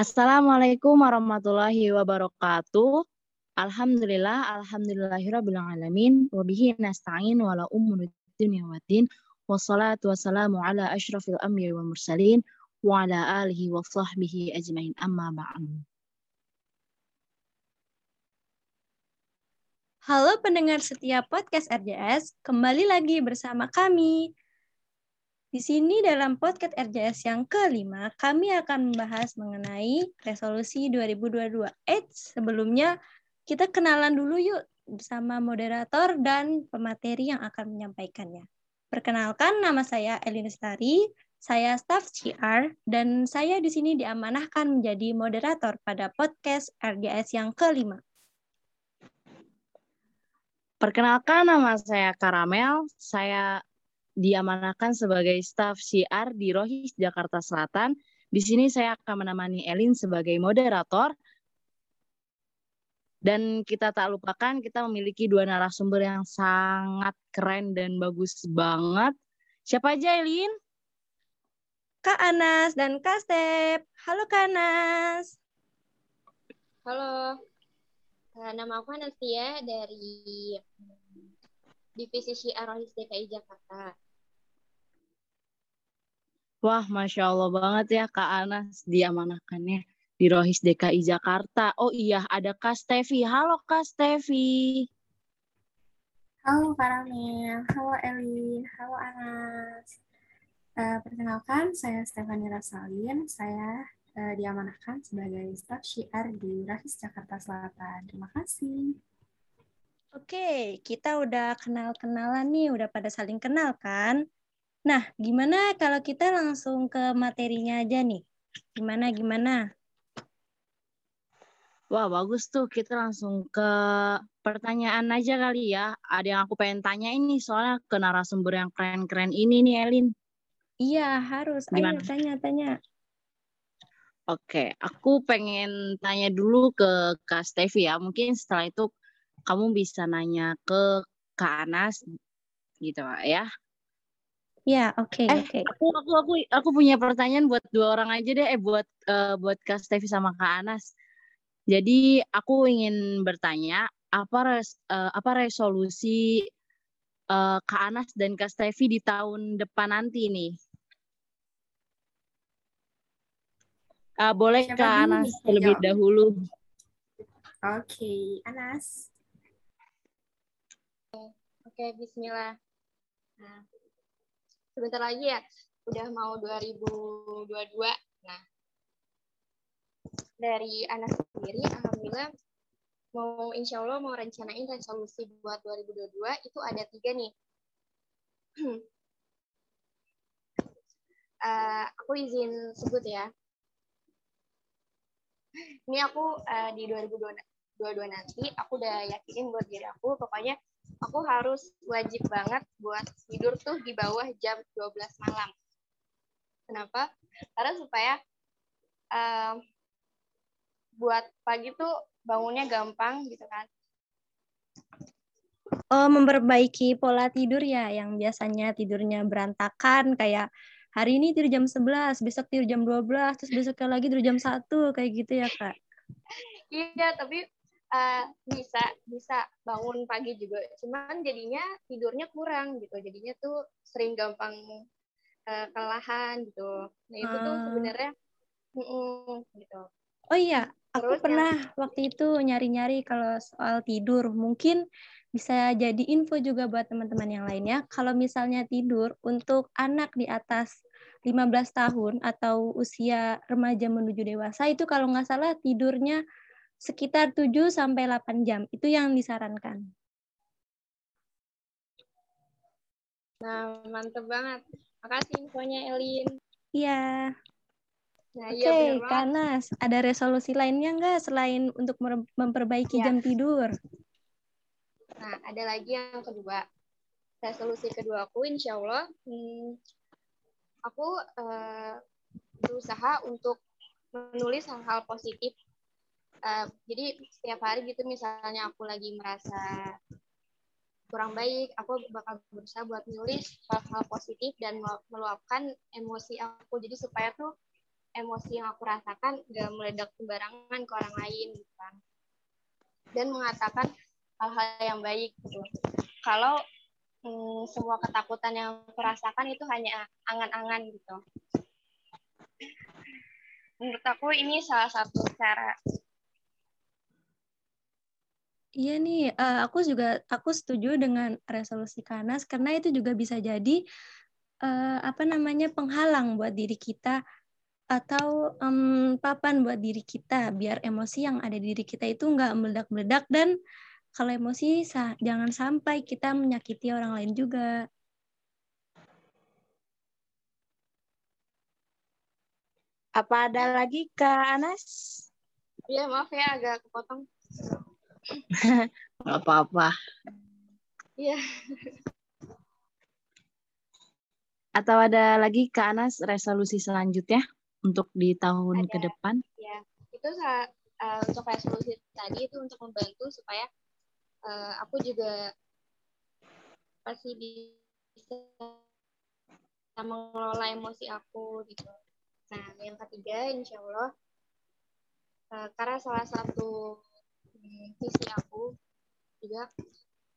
Assalamualaikum warahmatullahi wabarakatuh. Alhamdulillah, alhamdulillahirabbil alamin wa bihi nasta'in wa la umuri dunya waddin. Wassalatu wassalamu ala asyrafil anbiya'i wal mursalin wa ala alihi wa sahbihi ajmain amma ba'du. Halo pendengar setiap podcast RJS, kembali lagi bersama kami. Di sini dalam podcast RJS yang kelima, kami akan membahas mengenai resolusi 2022. Eh, sebelumnya kita kenalan dulu yuk bersama moderator dan pemateri yang akan menyampaikannya. Perkenalkan, nama saya Elin Stari, saya staff CR, dan saya di sini diamanahkan menjadi moderator pada podcast RJS yang kelima. Perkenalkan, nama saya Karamel. Saya diamanahkan sebagai staf CR di Rohis, Jakarta Selatan. Di sini saya akan menemani Elin sebagai moderator. Dan kita tak lupakan kita memiliki dua narasumber yang sangat keren dan bagus banget. Siapa aja Elin? Kak Anas dan Kak Step. Halo Kak Anas. Halo. Eh, nama aku Anastasia dari Divisi Syiar Rohis DKI Jakarta. Wah, Masya Allah banget ya Kak Anas diamanahkannya di Rohis DKI Jakarta. Oh iya, ada Kak Stevi. Halo Kak Stevi. Halo Karamel, halo Elin, halo Anas. Uh, perkenalkan, saya Stefani Rasalin. Saya uh, diamanahkan sebagai staf syiar di Rohis Jakarta Selatan. Terima kasih. Oke, kita udah kenal-kenalan nih, udah pada saling kenal kan? Nah, gimana kalau kita langsung ke materinya aja nih? Gimana, gimana? Wah, bagus tuh. Kita langsung ke pertanyaan aja kali ya. Ada yang aku pengen tanya ini, soalnya ke narasumber yang keren-keren ini nih, Elin. Iya, harus. Gimana? Ayo, tanya-tanya. Oke, aku pengen tanya dulu ke Kak Stevi ya. Mungkin setelah itu kamu bisa nanya ke Kak Anas gitu ya. Ya, oke, okay, eh, oke. Okay. Aku aku aku aku punya pertanyaan buat dua orang aja deh, eh buat uh, buat Kak Stevi sama Kak Anas. Jadi aku ingin bertanya apa res, uh, apa resolusi uh, Kak Anas dan Kak Stevi di tahun depan nanti nih? Uh, boleh Siapa Kak Anas terlebih dahulu. Oke, okay. Anas. Oke, bismillah. Nah, sebentar lagi ya, udah mau 2022. Nah, dari anak sendiri, alhamdulillah mau insya Allah mau rencanain resolusi buat 2022 itu ada tiga nih. uh, aku izin sebut ya. Ini aku uh, di 2022 nanti, aku udah yakinin buat diri aku, pokoknya aku harus wajib banget buat tidur tuh di bawah jam 12 malam. Kenapa? Karena supaya um, buat pagi tuh bangunnya gampang gitu kan. Oh, memperbaiki pola tidur ya yang biasanya tidurnya berantakan kayak hari ini tidur jam 11, besok tidur jam 12, terus besoknya lagi tidur jam 1 kayak gitu ya, Kak. Iya, tapi uh, bisa bisa bangun pagi juga. Cuman jadinya tidurnya kurang gitu. Jadinya tuh sering gampang uh, kelelahan gitu. Nah itu tuh ah. sebenarnya gitu. Oh iya aku Terus pernah ya. waktu itu nyari-nyari kalau soal tidur. Mungkin bisa jadi info juga buat teman-teman yang lainnya kalau misalnya tidur untuk anak di atas 15 tahun atau usia remaja menuju dewasa itu kalau nggak salah tidurnya sekitar 7 sampai 8 jam. Itu yang disarankan. Nah, mantep banget. Makasih infonya, Elin. Iya. Nah, Oke, okay, iya Kanas, ada resolusi lainnya nggak selain untuk memperbaiki ya. jam tidur? Nah, ada lagi yang kedua. Resolusi kedua aku, insya Allah, hmm, aku uh, berusaha untuk menulis hal-hal positif jadi setiap hari gitu misalnya aku lagi merasa kurang baik, aku bakal berusaha buat nulis hal-hal positif dan meluapkan emosi aku. Jadi supaya tuh emosi yang aku rasakan gak meledak sembarangan ke orang lain gitu kan. Dan mengatakan hal-hal yang baik gitu. Kalau hmm, semua ketakutan yang aku rasakan itu hanya angan-angan gitu. Menurut aku ini salah satu cara Iya nih, uh, aku juga aku setuju dengan resolusi Kanas karena itu juga bisa jadi uh, apa namanya penghalang buat diri kita atau um, papan buat diri kita biar emosi yang ada di diri kita itu nggak meledak-meledak dan kalau emosi jangan sampai kita menyakiti orang lain juga. Apa ada lagi Kak Anas? Iya, maaf ya agak kepotong. Nggak apa-apa. Iya. Atau ada lagi Kak Anas resolusi selanjutnya? untuk di tahun Ada, ke depan? Ya, itu uh, untuk resolusi tadi itu untuk membantu supaya uh, aku juga pasti bisa mengelola emosi aku gitu. Nah, yang ketiga, insya Allah, uh, karena salah satu visi aku juga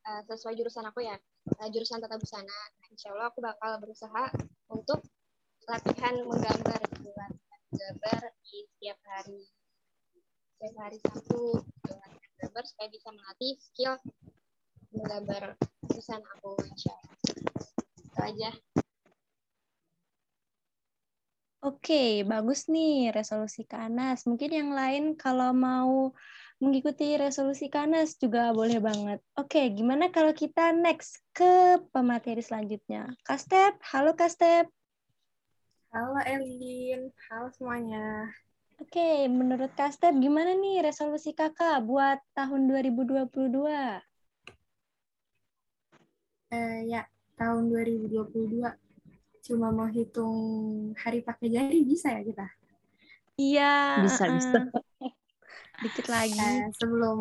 uh, sesuai jurusan aku ya, uh, jurusan tata busana. Nah, insya Allah aku bakal berusaha untuk latihan menggambar gitu latihan gambar di setiap hari. Setiap hari satu gitu, latihan gambar supaya bisa melatih skill menggambar tulisan aku insya Allah. Itu aja Oke, bagus nih resolusi Kanas. Mungkin yang lain kalau mau mengikuti resolusi Kanas juga boleh banget. Oke, gimana kalau kita next ke pemateri selanjutnya? Kastep, halo Kastep. Halo Elin, halo semuanya. Oke, menurut Kastep gimana nih resolusi kakak buat tahun 2022? Uh, ya, tahun 2022 cuma mau hitung hari pakai jari bisa ya kita? Iya. Bisa, uh, bisa. Dikit lagi. Uh, sebelum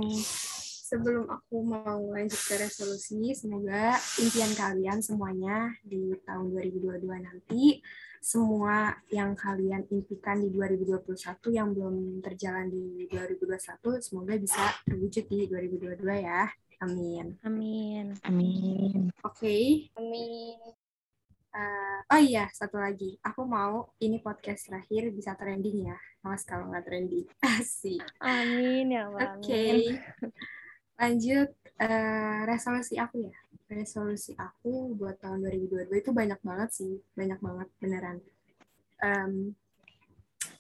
sebelum aku mau lanjut ke resolusi, semoga impian kalian semuanya di tahun 2022 nanti semua yang kalian impikan di 2021 yang belum terjalan di 2021 semoga bisa terwujud di 2022 ya. Amin. Amin. Amin. Oke. Okay. Amin. Uh, oh iya, satu lagi. Aku mau ini podcast terakhir bisa trending ya. Awas kalau nggak trending. Asik. Amin ya Oke. Okay. Lanjut uh, resolusi aku ya resolusi aku buat tahun 2022 itu banyak banget sih, banyak banget beneran. Um,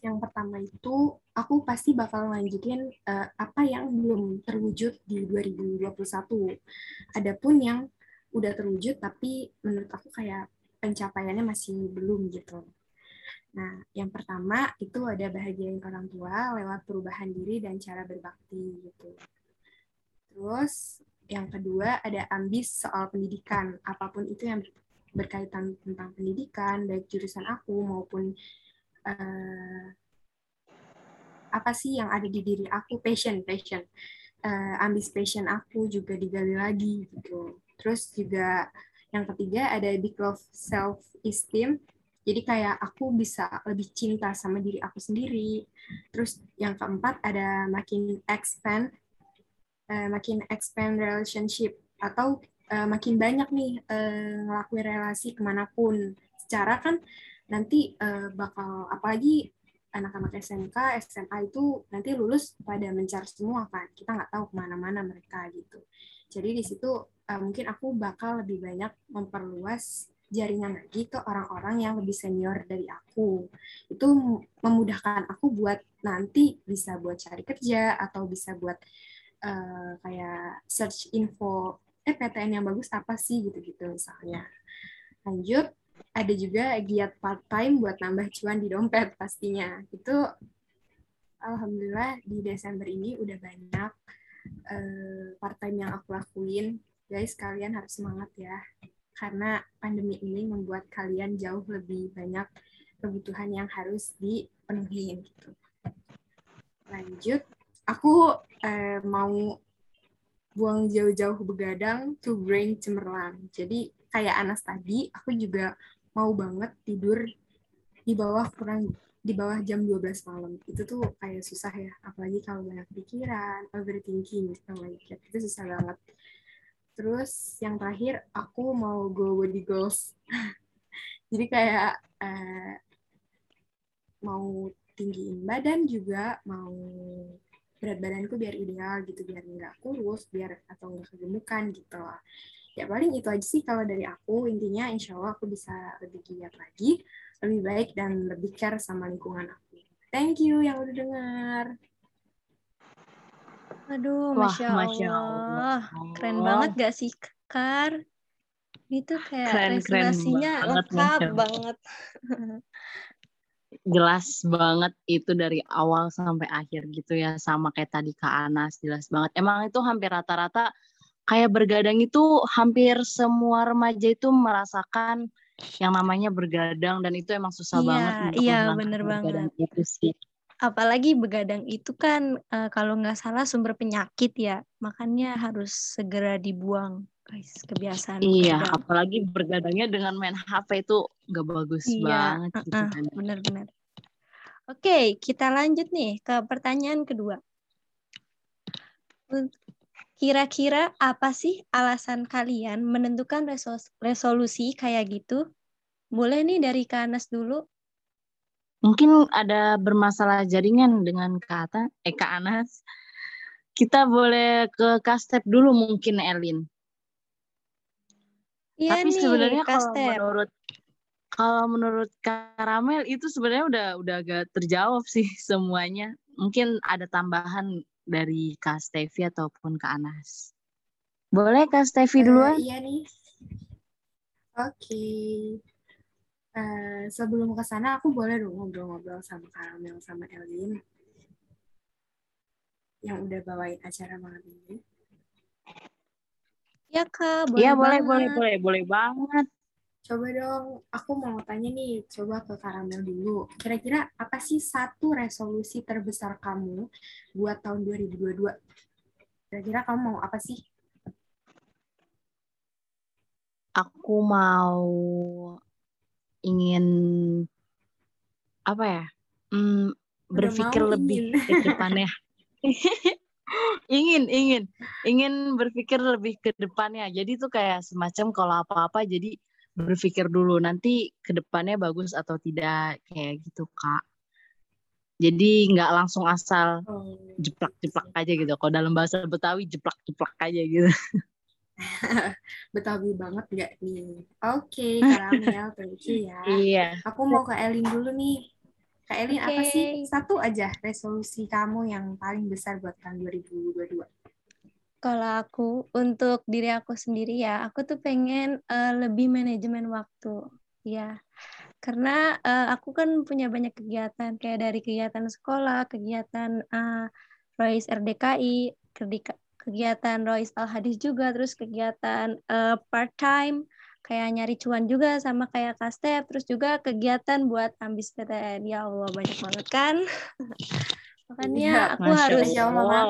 yang pertama itu aku pasti bakal lanjutin uh, apa yang belum terwujud di 2021. Adapun yang udah terwujud tapi menurut aku kayak pencapaiannya masih belum gitu. Nah, yang pertama itu ada bahagiain orang tua lewat perubahan diri dan cara berbakti gitu. Terus yang kedua ada ambis soal pendidikan apa pun itu yang berkaitan tentang pendidikan baik jurusan aku maupun uh, apa sih yang ada di diri aku passion passion uh, ambis passion aku juga digali lagi gitu terus juga yang ketiga ada big love self esteem jadi kayak aku bisa lebih cinta sama diri aku sendiri terus yang keempat ada makin expand uh, makin expand relationship atau uh, makin banyak nih uh, ngelakuin relasi ke mana pun. Secara kan nanti uh, bakal apalagi anak-anak SMK, SMA itu nanti lulus pada mencar semua kan. Kita nggak tahu ke mana-mana mereka gitu. Jadi di situ uh, mungkin aku bakal lebih banyak memperluas jaringan lagi ke orang-orang yang lebih senior dari aku. Itu memudahkan aku buat nanti bisa buat cari kerja atau bisa buat uh, kayak search info eh PTN yang bagus apa sih gitu-gitu misalnya. Lanjut, ada juga giat part time buat nambah cuan di dompet pastinya. Itu alhamdulillah di Desember ini udah banyak uh, part time yang aku lakuin. Guys, kalian harus semangat ya. Karena pandemi ini membuat kalian jauh lebih banyak kebutuhan yang harus dipenuhi gitu. Lanjut, aku eh, mau buang jauh-jauh begadang to brain cemerlang. Jadi kayak Anas tadi, aku juga mau banget tidur di bawah kurang di bawah jam 12 malam. Itu tuh kayak susah ya, apalagi kalau banyak pikiran, overthinking, gitu like Itu susah banget. Terus yang terakhir, aku mau go body goals. Jadi kayak uh, mau tinggiin badan juga, mau berat badanku biar ideal gitu, biar nggak kurus, biar atau nggak kegemukan gitu lah. Ya paling itu aja sih kalau dari aku. Intinya insya Allah aku bisa lebih giat lagi, lebih baik dan lebih care sama lingkungan aku. Thank you yang udah dengar. Aduh, Masya, Wah, Masya Allah. Keren banget gak sih, Kar? Itu kayak keren, resolusinya keren lengkap banget. banget. jelas banget itu dari awal sampai akhir gitu ya sama kayak tadi Kak Anas jelas banget. Emang itu hampir rata-rata kayak bergadang itu hampir semua remaja itu merasakan yang namanya bergadang dan itu emang susah iya, banget untuk iya bener banget. itu sih. Apalagi begadang itu kan uh, kalau nggak salah sumber penyakit ya makanya harus segera dibuang kebiasaan iya begadang. apalagi bergadangnya dengan main HP itu nggak bagus iya, banget uh, gitu kan benar-benar oke kita lanjut nih ke pertanyaan kedua kira-kira apa sih alasan kalian menentukan resolusi kayak gitu boleh nih dari Kanas dulu mungkin ada bermasalah jaringan dengan kata eh Kak Anas. Kita boleh ke Kastep dulu mungkin Elin. Iya Tapi nih, sebenarnya kalau menurut kalau menurut Karamel itu sebenarnya udah udah agak terjawab sih semuanya. Mungkin ada tambahan dari Kak Stevi ataupun Kak Anas. Boleh Kak Stevi uh, duluan? Iya nih. Oke. Okay. Uh, sebelum ke sana aku boleh dong ngobrol-ngobrol sama Karamel sama Elin yang udah bawain acara malam ini. Ya kak, boleh. Iya boleh boleh boleh boleh banget. Coba dong, aku mau tanya nih, coba ke Karamel dulu. Kira-kira apa sih satu resolusi terbesar kamu buat tahun 2022? Kira-kira kamu mau apa sih? Aku mau ingin apa ya hmm, berpikir lebih ke depannya ingin ingin ingin berpikir lebih ke depannya jadi tuh kayak semacam kalau apa-apa jadi berpikir dulu nanti ke depannya bagus atau tidak kayak gitu kak jadi nggak langsung asal oh. jeplak-jeplak aja gitu kalau dalam bahasa Betawi jeplak-jeplak aja gitu Betawi banget gak nih? Oke, okay, Karamel, thank you ya. Iya. Aku mau ke Elin dulu nih. Kak Elin, okay. apa sih satu aja resolusi kamu yang paling besar buat tahun 2022? Kalau aku, untuk diri aku sendiri ya, aku tuh pengen uh, lebih manajemen waktu. Ya, karena uh, aku kan punya banyak kegiatan, kayak dari kegiatan sekolah, kegiatan uh, Royce RDKI, kegiatan Royce Al Hadis juga, terus kegiatan uh, part time kayak nyari cuan juga sama kayak Kastep, terus juga kegiatan buat ambis PTN. Ya Allah banyak banget kan. Makanya ya, aku Masya harus Allah.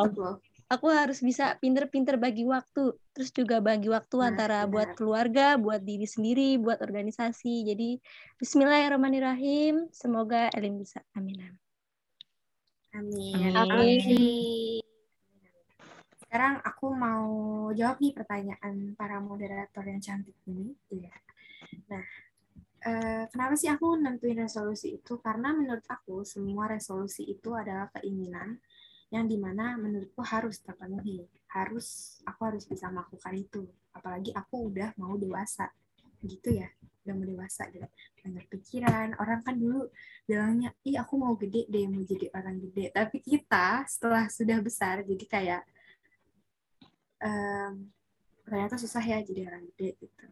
aku harus bisa pinter-pinter bagi waktu, terus juga bagi waktu nah, antara benar. buat keluarga, buat diri sendiri, buat organisasi. Jadi Bismillahirrahmanirrahim. Semoga Elim bisa. Amin. Amin. Amin. Amin. Sekarang aku mau jawab nih pertanyaan para moderator yang cantik ini. Iya. Nah, eh, kenapa sih aku nentuin resolusi itu? Karena menurut aku semua resolusi itu adalah keinginan yang di mana menurutku harus terpenuhi. Harus, aku harus bisa melakukan itu. Apalagi aku udah mau dewasa. Gitu ya, udah mau dewasa gitu. Banyak pikiran. Orang kan dulu bilangnya, ih aku mau gede deh, mau jadi orang gede. Tapi kita setelah sudah besar, jadi kayak um, ternyata susah ya jadi orang gede gitu.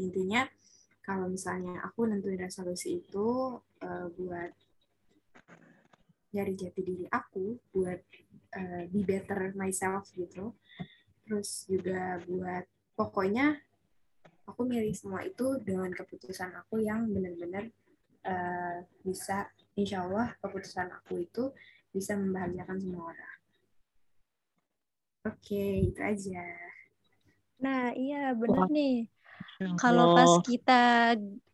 Intinya kalau misalnya aku nentuin resolusi itu uh, buat nyari jati diri aku, buat uh, be better myself gitu. Terus juga buat pokoknya aku milih semua itu dengan keputusan aku yang benar-benar uh, bisa, insya Allah keputusan aku itu bisa membahagiakan semua orang. Oke, itu aja. Nah, iya benar nih. Kalau pas kita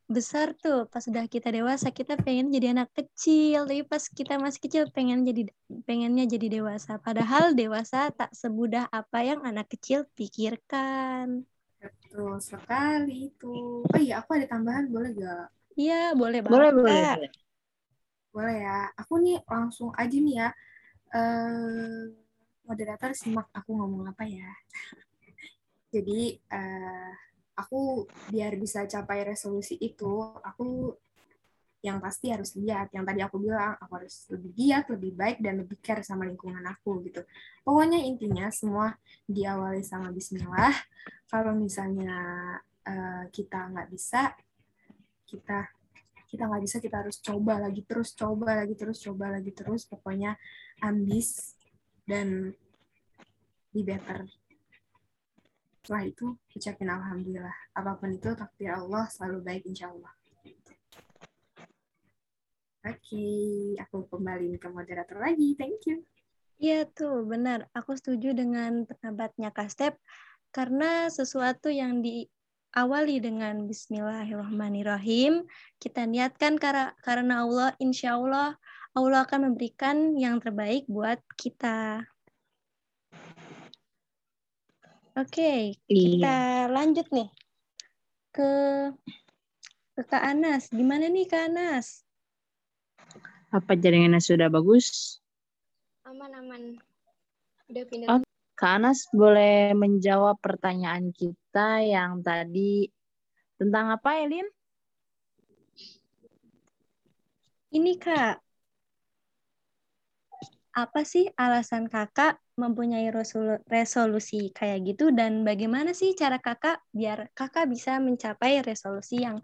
besar tuh, pas udah kita dewasa kita pengen jadi anak kecil, tapi pas kita masih kecil pengen jadi pengennya jadi dewasa. Padahal dewasa tak semudah apa yang anak kecil pikirkan. Betul sekali itu. Oh iya, aku ada tambahan boleh gak? Iya, boleh banget. Boleh, boleh, boleh. Boleh ya. Aku nih langsung aja nih ya. Eh moderator simak aku ngomong apa ya. Jadi eh aku biar bisa capai resolusi itu, aku yang pasti harus lihat. Yang tadi aku bilang, aku harus lebih giat, lebih baik, dan lebih care sama lingkungan aku gitu. Pokoknya intinya semua diawali sama Bismillah. Kalau misalnya eh, kita nggak bisa, kita kita nggak bisa kita harus coba lagi terus coba lagi terus coba lagi terus pokoknya ambis dan be better. Setelah itu ucapin alhamdulillah. Apa pun itu takdir Allah selalu baik insya Allah. Oke aku kembali ke moderator lagi. Thank you. Iya tuh, benar. Aku setuju dengan pendapatnya Kak Step, karena sesuatu yang diawali dengan Bismillahirrahmanirrahim, kita niatkan karena Allah, insya Allah, Allah akan memberikan yang terbaik buat kita. Oke, Iya. kita lanjut nih ke ke Kak Anas. Gimana nih Kak Anas? Apa jaringannya sudah bagus? Aman-aman. Udah pindah. Oh. Kak Anas boleh menjawab pertanyaan kita yang tadi tentang apa, Elin? Ini Kak, apa sih alasan kakak mempunyai resolu- resolusi kayak gitu dan bagaimana sih cara kakak biar kakak bisa mencapai resolusi yang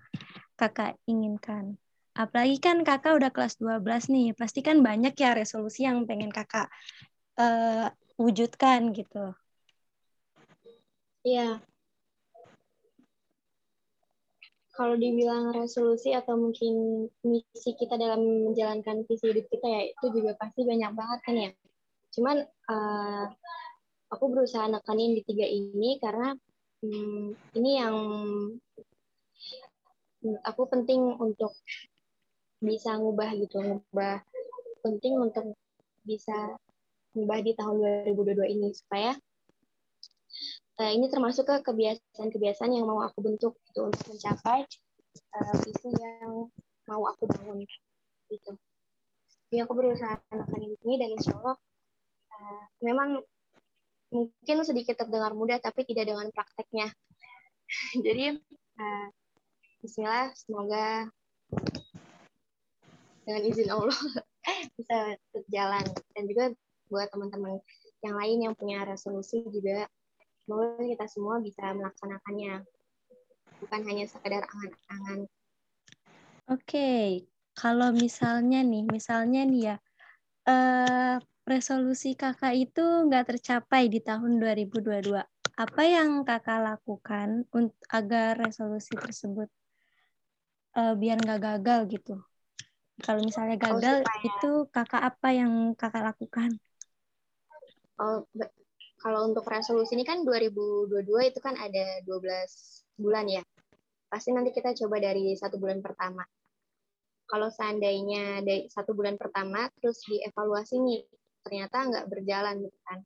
kakak inginkan? Apalagi kan kakak udah kelas 12 nih, pasti kan banyak ya resolusi yang pengen kakak eh, wujudkan gitu. Iya. Kalau dibilang resolusi atau mungkin misi kita dalam menjalankan visi hidup kita ya itu juga pasti banyak banget kan ya. Cuman eh, aku berusaha nekanin di tiga ini karena hmm, ini yang aku penting untuk bisa ngubah gitu, ngubah penting untuk bisa ngubah di tahun 2022 ini supaya eh, ini termasuk ke kebiasaan-kebiasaan yang mau aku bentuk gitu untuk mencapai eh, visi yang mau aku bangun gitu. Jadi aku berusaha menekan ini dan insya Allah eh, memang mungkin sedikit terdengar mudah tapi tidak dengan prakteknya. Jadi eh, Bismillah semoga dengan izin Allah bisa berjalan dan juga buat teman-teman yang lain yang punya resolusi juga semoga kita semua bisa melaksanakannya bukan hanya sekedar angan-angan Oke, kalau misalnya nih, misalnya nih ya, eh, resolusi kakak itu nggak tercapai di tahun 2022. Apa yang kakak lakukan untuk agar resolusi tersebut eh, biar nggak gagal gitu? Kalau misalnya gagal, supaya- itu kakak apa yang kakak lakukan? Oh, kalau untuk resolusi ini kan 2022 itu kan ada 12 bulan ya. Pasti nanti kita coba dari satu bulan pertama. Kalau seandainya dari satu bulan pertama terus dievaluasi nih, ternyata nggak berjalan gitu kan.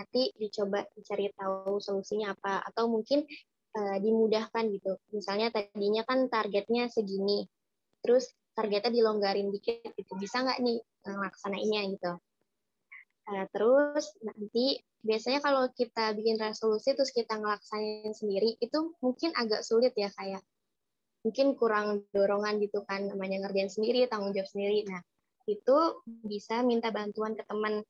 Nanti dicoba dicari tahu solusinya apa atau mungkin eh, dimudahkan gitu. Misalnya tadinya kan targetnya segini, terus targetnya dilonggarin dikit gitu. Bisa nggak nih ngelaksanainnya gitu. Eh, terus nanti biasanya kalau kita bikin resolusi terus kita ngelaksanain sendiri itu mungkin agak sulit ya kayak mungkin kurang dorongan gitu kan namanya ngerjain sendiri tanggung jawab sendiri. Nah itu bisa minta bantuan ke teman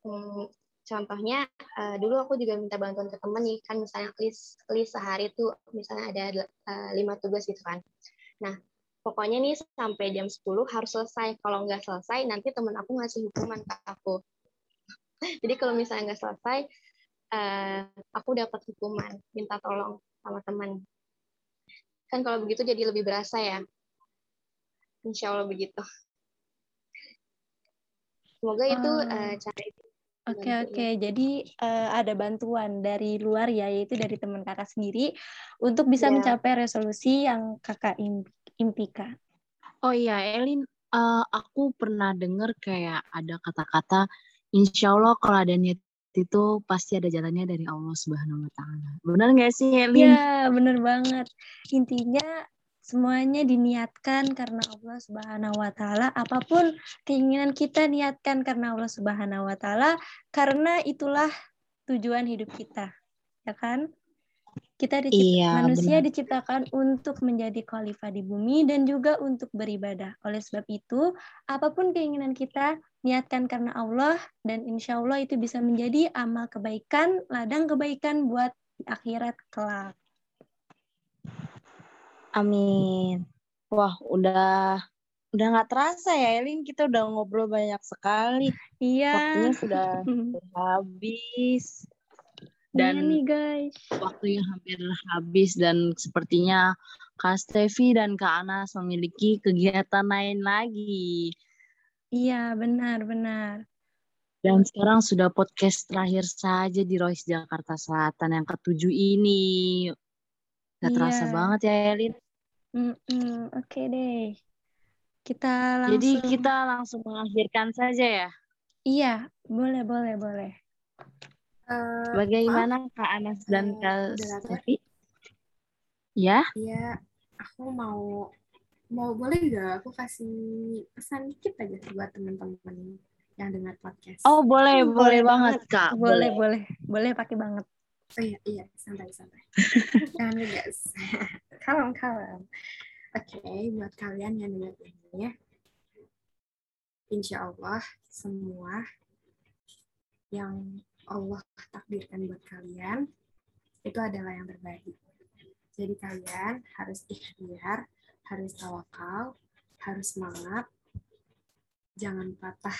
Hmm, contohnya eh, dulu aku juga minta bantuan ke teman nih kan misalnya list list sehari tuh misalnya ada eh, lima tugas gitu kan. Nah pokoknya nih sampai jam 10 harus selesai. Kalau nggak selesai nanti teman aku ngasih hukuman ke aku jadi kalau misalnya nggak selesai eh, aku dapat hukuman minta tolong sama teman kan kalau begitu jadi lebih berasa ya insya Allah begitu semoga itu eh, cara Oke bantunya. oke, jadi eh, ada bantuan dari luar ya, yaitu dari teman kakak sendiri untuk bisa Iya. mencapai resolusi yang kakak im- impikan. Oh iya, Elin, eh, aku pernah dengar kayak ada kata-kata, Insya Allah kalau ada niat itu pasti ada jalannya dari Allah Subhanahu Wa Taala. Benar nggak sih, Elin? Ya, bener banget. Intinya semuanya diniatkan karena Allah Subhanahu wa taala. Apa pun keinginan kita niatkan karena Allah Subhanahu wa taala karena itulah tujuan hidup kita. Ya kan? Kita dicipt- Iya, manusia benar. diciptakan untuk menjadi khalifah di bumi dan juga untuk beribadah. Oleh sebab itu, apa pun keinginan kita, niatkan karena Allah dan insya Allah itu bisa menjadi amal kebaikan, ladang kebaikan buat di akhirat kelak. Amin. Wah, udah udah nggak terasa ya, Elin. Kita udah ngobrol banyak sekali. Iya. Waktunya sudah habis. Iya Dan nih guys. waktunya hampir habis dan sepertinya Kak Stevi dan Kak Anas memiliki kegiatan lain lagi. Iya, benar-benar. Dan sekarang sudah podcast terakhir saja di Royce Jakarta Selatan yang ketujuh ini. Gak terasa Iya. banget ya, Elin. Mm-mm, Oke deh. Kita langsung. Jadi kita langsung mengakhirkan saja ya. Iya, boleh, boleh, boleh. Eh, Bagaimana Kak Anas dan Eh, Kak. Stevi? Ya, Iya, aku mau mau boleh nggak aku kasih pesan dikit aja buat teman-teman yang dengar podcast. oh boleh, Hmm, boleh, boleh banget Kak. Boleh, boleh. Boleh pakai banget. Oh iya, iya, santai, santai. Jangan ngegas. kalem, kalem. Oke, buat kalian yang dengar ini ya, insya Allah semua yang Allah takdirkan buat kalian itu adalah yang terbaik. Jadi kalian harus ikhtiar, harus tawakal, harus semangat, jangan patah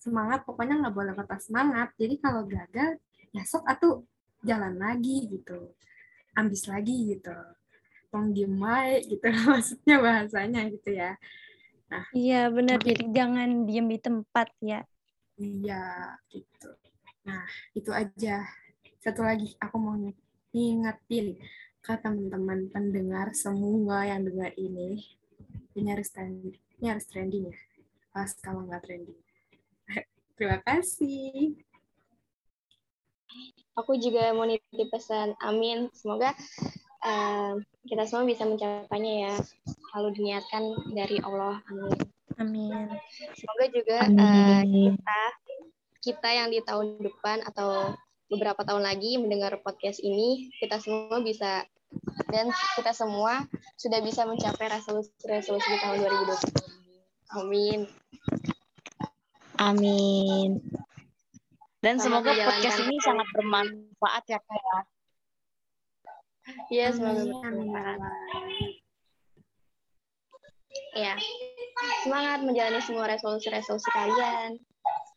semangat, pokoknya nggak boleh patah semangat. Jadi kalau gagal, ya sok atuh jalan lagi gitu ambis lagi gitu tong diem wae gitu maksudnya bahasanya gitu ya Iya, benar. Jadi jangan diem di tempat ya. iya gitu nah itu aja satu lagi aku mau ngingetin ke teman-teman pendengar semua yang dengar ini ini harus trending ini harus trending ya pas kalau nggak trending terima kasih Aku juga mau nitip pesan amin. Semoga eh, kita semua bisa mencapainya ya. Selalu diniatkan dari Allah. Amin. Amin. Semoga juga Amin. kita kita yang di tahun depan atau beberapa tahun lagi mendengar podcast ini, kita semua bisa dan kita semua sudah bisa mencapai resolusi-resolusi di tahun 2020. Amin. Amin. Dan Selamat semoga podcast ini sangat bermanfaat ya Kak ya. Iya, semoga bermanfaat. Ya. Semangat menjalani semua resolusi-resolusi kalian.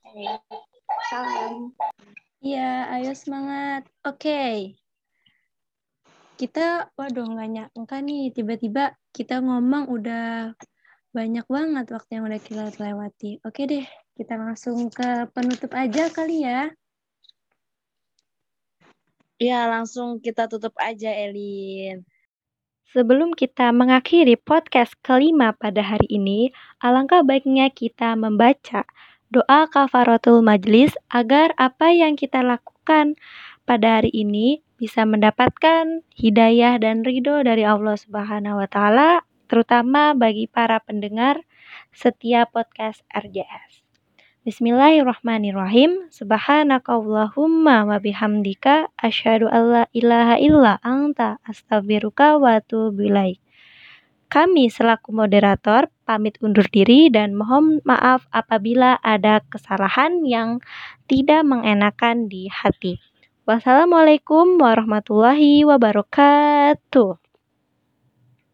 Oke. Salam. Iya, ayo semangat. Oke. Kita, waduh nggak nyangka nih, tiba-tiba kita ngomong udah banyak banget waktu yang udah kita lewati. Oke deh, kita langsung ke penutup aja kali ya. Ya, langsung kita tutup aja Elin. Sebelum kita mengakhiri podcast kelima pada hari ini, alangkah baiknya kita membaca doa kafaratul majlis agar apa yang kita lakukan pada hari ini bisa mendapatkan hidayah dan ridho dari Allah Subhanahu wa taala, terutama bagi para pendengar setiap podcast RJS. Bismillahirrahmanirrahim. Subhanakallahumma wa bihamdika asyhadu alla ilaha illa anta astaghfiruka wa atubu ilaik. Kami selaku moderator pamit undur diri dan mohon maaf apabila ada kesalahan yang tidak mengenakan di hati. Wassalamualaikum warahmatullahi wabarakatuh.